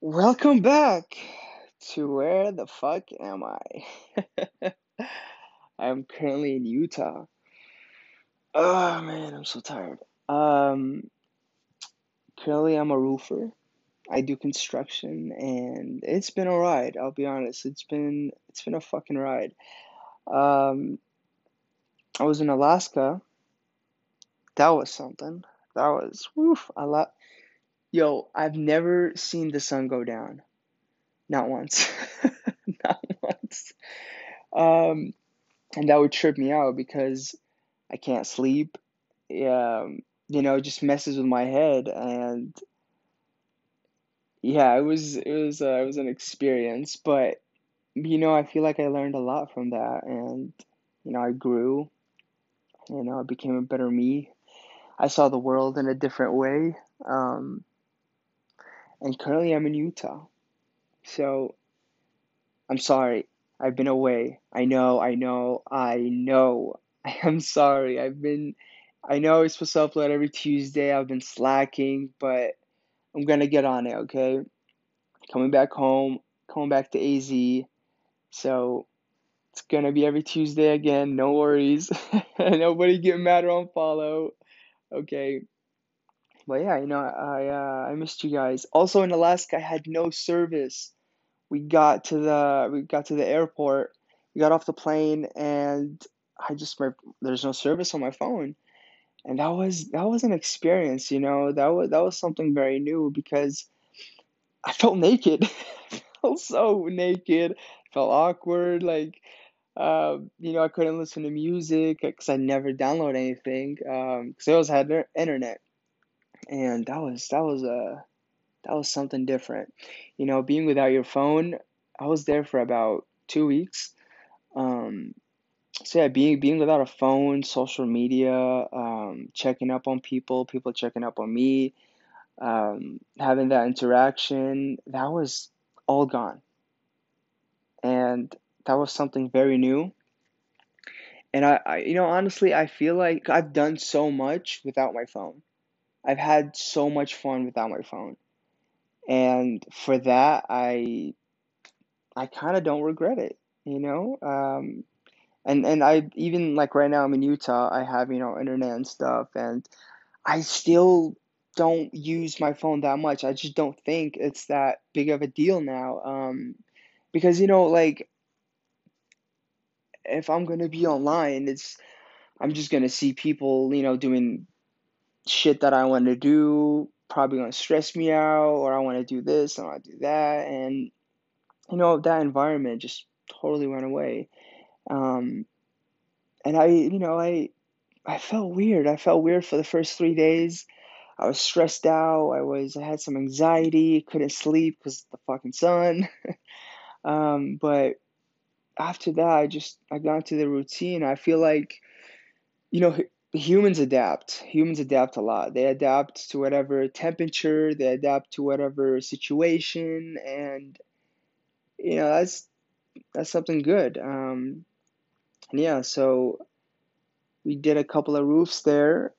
Welcome back to where the fuck am I? I'm currently in Utah. Oh man, I'm so tired. Um, currently I'm a roofer. I do construction and it's been a ride, I'll be honest. It's been it's been a fucking ride. Um, I was in Alaska. That was something. That was woof, a lot. Yo, I've never seen the sun go down. Not once. Not once. Um, and that would trip me out because I can't sleep. Yeah, you know, it just messes with my head, and yeah, it was it was uh, it was an experience, but you know, I feel like I learned a lot from that, and you know, I grew. You know, I became a better me. I saw the world in a different way. Um, and currently, I'm in Utah. So I'm sorry. I've been away. I know. I know. I know. I am sorry. I've been I know I was supposed to upload every Tuesday. I've been slacking, but I'm gonna get on it, okay? Coming back home, coming back to AZ. So it's gonna be every Tuesday again, no worries. Nobody get mad or unfollow. Okay. But yeah, you know, I uh, I missed you guys. Also in Alaska, I had no service. We got to the we got to the airport. We got off the plane and I just there's no service on my phone. and that was that was an experience you know that was that was something very new because i felt naked I felt so naked felt awkward like uh, you know i couldn't listen to music because i never download anything um because i always had internet and that was that was a that was something different you know being without your phone i was there for about two weeks um so yeah, being being without a phone, social media, um, checking up on people, people checking up on me, um, having that interaction, that was all gone. And that was something very new. And I, I, you know, honestly, I feel like I've done so much without my phone. I've had so much fun without my phone. And for that, I, I kind of don't regret it, you know? Um, and and I even like right now I'm in Utah, I have, you know, internet and stuff, and I still don't use my phone that much. I just don't think it's that big of a deal now. Um, because you know, like if I'm gonna be online, it's I'm just gonna see people, you know, doing shit that I want to do, probably gonna stress me out, or I want to do this, and I want to do that, and you know, that environment just totally went away. Um, and I, you know, I I felt weird. I felt weird for the first three days. I was stressed out. I was I had some anxiety. Couldn't sleep because the fucking sun. Um, but after that, I just I got into the routine. I feel like you know humans adapt. Humans adapt a lot. They adapt to whatever temperature. They adapt to whatever situation, and you know that's that's something good. Um, and yeah, so we did a couple of roofs there.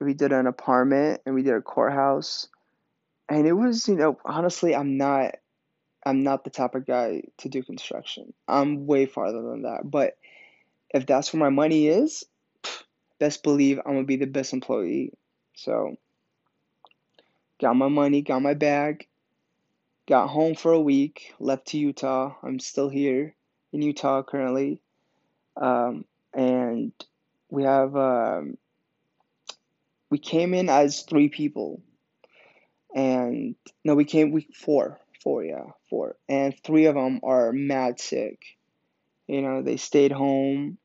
We did an apartment and we did a courthouse. And it was, you know, honestly, I'm not I'm not the type of guy to do construction. I'm way farther than that. But if that's where my money is, best believe I'm gonna be the best employee. So got my money, got my bag, got home for a week, left to Utah. I'm still here in Utah currently. Um, and we have um, we came in as three people and no we came we four four yeah four and three of them are mad sick you know they stayed home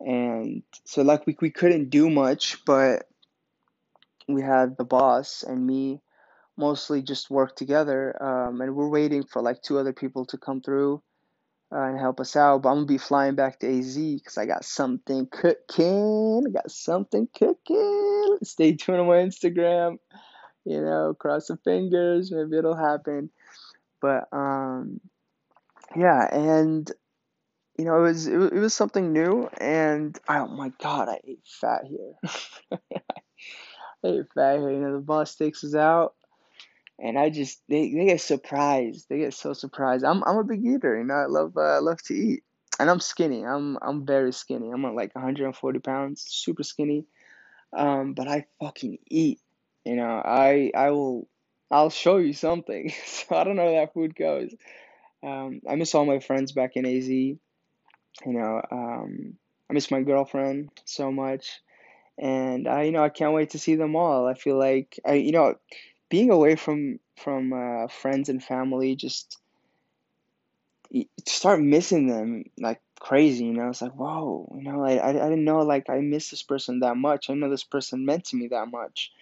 and so like we, we couldn't do much but we had the boss and me mostly just work together um, and we're waiting for like two other people to come through uh, and help us out. But i'm gonna be flying back to az because i got something cooking. I got something cooking. Stay tuned on my instagram you know cross the fingers maybe it'll happen. But um yeah and you know, it was it, was something new, and oh my god, I ate fat here. I ate fat here. You know, the boss takes us out. and I just they, they get surprised. They get so surprised. I'm I'm a big eater, you know. I love uh, I love to eat, and I'm skinny. I'm I'm very skinny. I'm like 140 pounds, super skinny. Um, but I fucking eat. You know, I I will I'll show you something. So I don't know where that food goes. Um, I miss all my friends back in AZ. You know, um, I miss my girlfriend so much, and I you know I can't wait to see them all. I feel like I you know being away from from uh, friends and family just start missing them like crazy. You know, it's like whoa. You know, like I I didn't know like I miss this person that much. I know this person meant to me that much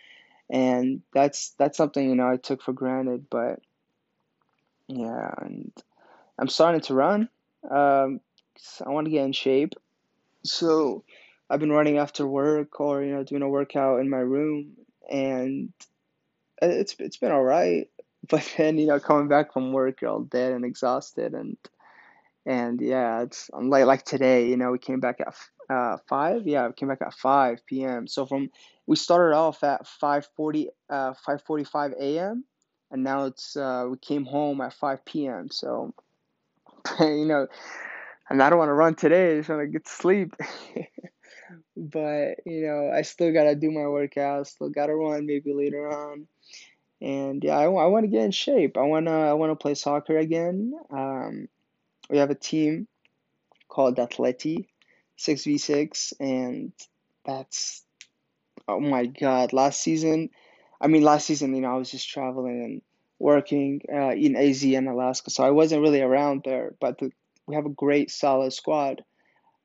and that's that's something you know I took for granted. But yeah, and I'm starting to run. Um, I want to get in shape, so I've been running after work or you know doing a workout in my room, and it's it's been all right. But then you know coming back from work, you're all dead and exhausted, and and yeah, it's like like today, you know, we came back at uh five. Yeah, we came back at 5 p.m. So from we started off at 5:40 uh 5:45 a.m. and now it's uh we came home at 5 p.m. So you know, and I don't want to run today. I just want to get to sleep. But you know, I still gotta do my workout. Still gotta run maybe later on. And yeah, I, I want to get in shape. I wanna I wanna play soccer again. Um, we have a team called Atleti 6v6 and that's oh my God, last season, I mean last season, you know, I was just traveling and working uh, in AZ and Alaska, so I wasn't really around there, but the, we have a great solid squad.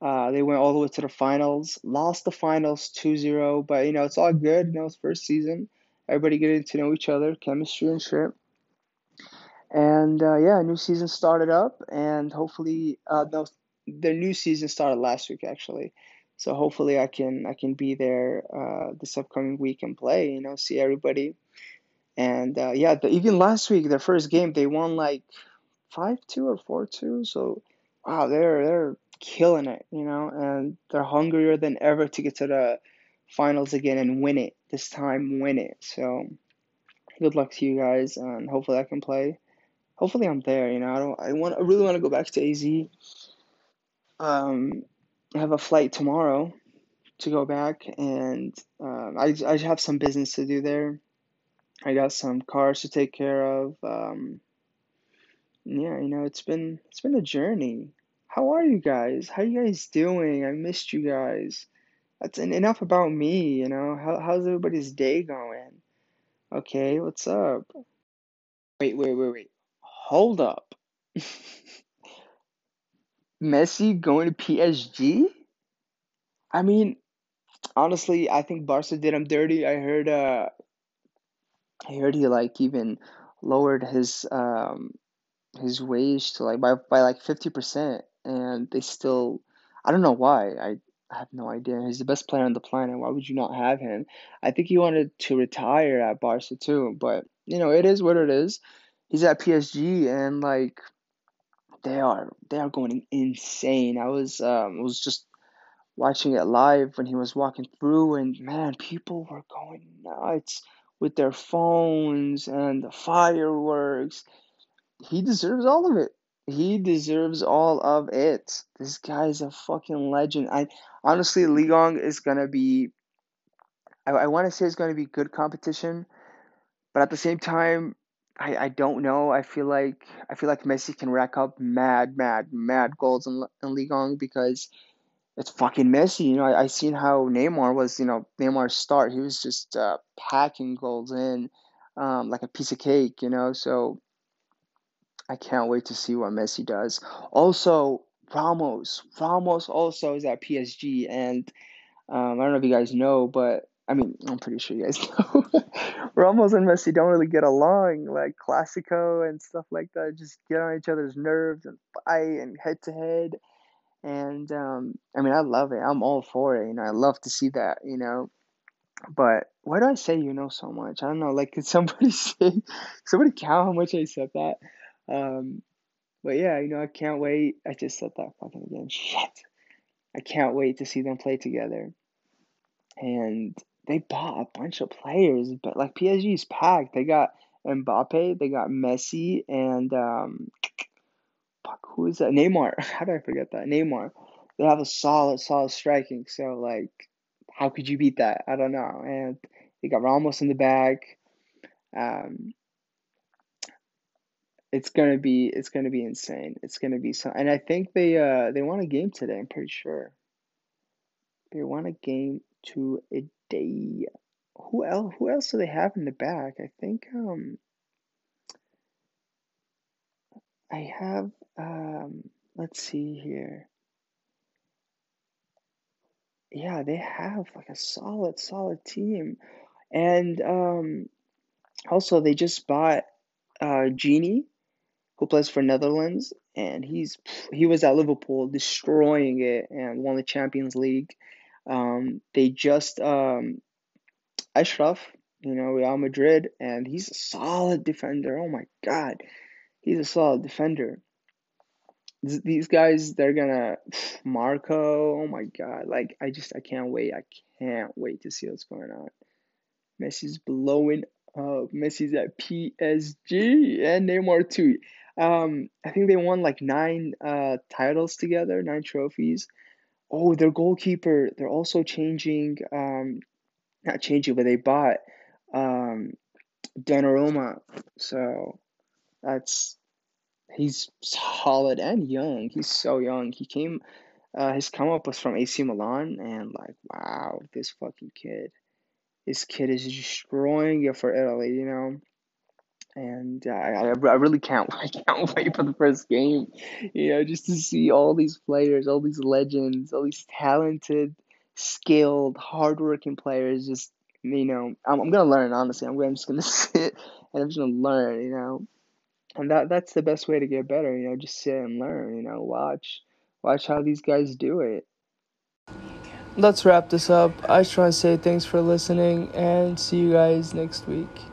Uh, they went all the way to the finals, lost the finals 2-0, but you know, it's all good, you know, it's first season. Everybody getting to know each other, chemistry and shit. And uh, yeah, new season started up, and hopefully, uh, no, the new season started last week actually. So hopefully, I can I can be there uh, this upcoming week and play. You know, see everybody. And uh, yeah, the, even last week, their first game, they won like five two or four two. So wow, they're they're killing it. You know, and they're hungrier than ever to get to the finals again and win it. This time, win it. So good luck to you guys, and hopefully, I can play hopefully I'm there. You know, I don't. I want. I really want to go back to AZ. Um, I have a flight tomorrow to go back, and um, I I have some business to do there. I got some cars to take care of. Um, yeah, you know, it's been it's been a journey. How are you guys? How you guys doing? I missed you guys. That's en- enough about me. You know, how how's everybody's day going? Okay, what's up? Wait, wait, wait, wait. Hold up. Messi going to PSG? I mean, honestly, I think Barca did him dirty. I heard uh I heard he like even lowered his um his wage to like by by like 50% and they still I don't know why. I I have no idea. He's the best player on the planet. Why would you not have him? I think he wanted to retire at Barca too, but you know, it is what it is. He's at PSG and like they are they are going insane. I was um was just watching it live when he was walking through, and man, people were going nuts with their phones and the fireworks. He deserves all of it. He deserves all of it. This guy's a fucking legend. I honestly, Ligue is gonna be. I, I want to say it's gonna be good competition, but at the same time, I, I don't know. I feel like I feel like Messi can rack up mad, mad, mad goals in, in Ligue because it's fucking Messi. You know, I, I seen how Neymar was, you know, Neymar's start. He was just uh, packing goals in um, like a piece of cake, you know. So I can't wait to see what Messi does. Also, Ramos. Ramos also is at PSG, and um, I don't know if you guys know, but I mean, I'm pretty sure you guys know. Ramos and Messi don't really get along, like Clasico and stuff like that. Just get on each other's nerves and fight and head to head. And um, I mean, I love it. I'm all for it. You know, I love to see that. You know, but why do I say you know so much? I don't know. Like, could somebody say, somebody count how much I said that? Um, but yeah, you know, I can't wait. I just said that fucking again. Shit. I can't wait to see them play together. And they bought a bunch of players, but like PSG is packed. They got Mbappe. They got Messi and um, fuck, who is that? Neymar. How did I forget that? Neymar. They have a solid, solid striking. So like, how could you beat that? I don't know. And they got Ramos in the back. Um, it's gonna be it's gonna be insane. It's gonna be so, and I think they uh they won a game today. I'm pretty sure they want a game today. Who else? Who else do they have in the back? I think um I have um let's see here. Yeah, they have like a solid solid team, and um also they just bought uh Gini who plays for Netherlands, and he's he was at Liverpool destroying it and won the Champions League. Um, they just um, you know, Real Madrid, and he's a solid defender. Oh my God, he's a solid defender. These guys, they're gonna Marco. Oh my God, like I just I can't wait. I can't wait to see what's going on. Messi's blowing up. Messi's at PSG and Neymar too. Um, I think they won like nine uh titles together, nine trophies. Oh, their goalkeeper, they're also changing, um, not changing, but they bought um Donnarumma. So that's he's solid and young. He's so young. He came uh his come up was from AC Milan and like wow, this fucking kid. This kid is destroying it for Italy, you know and uh, I, I really can't I can't wait for the first game, you know, just to see all these players, all these legends, all these talented, skilled, hardworking players. Just you know, I'm, I'm gonna learn honestly. I'm, I'm just gonna sit and I'm just gonna learn, you know, and that that's the best way to get better, you know, just sit and learn, you know, watch watch how these guys do it. Let's wrap this up. I just want to say thanks for listening and see you guys next week.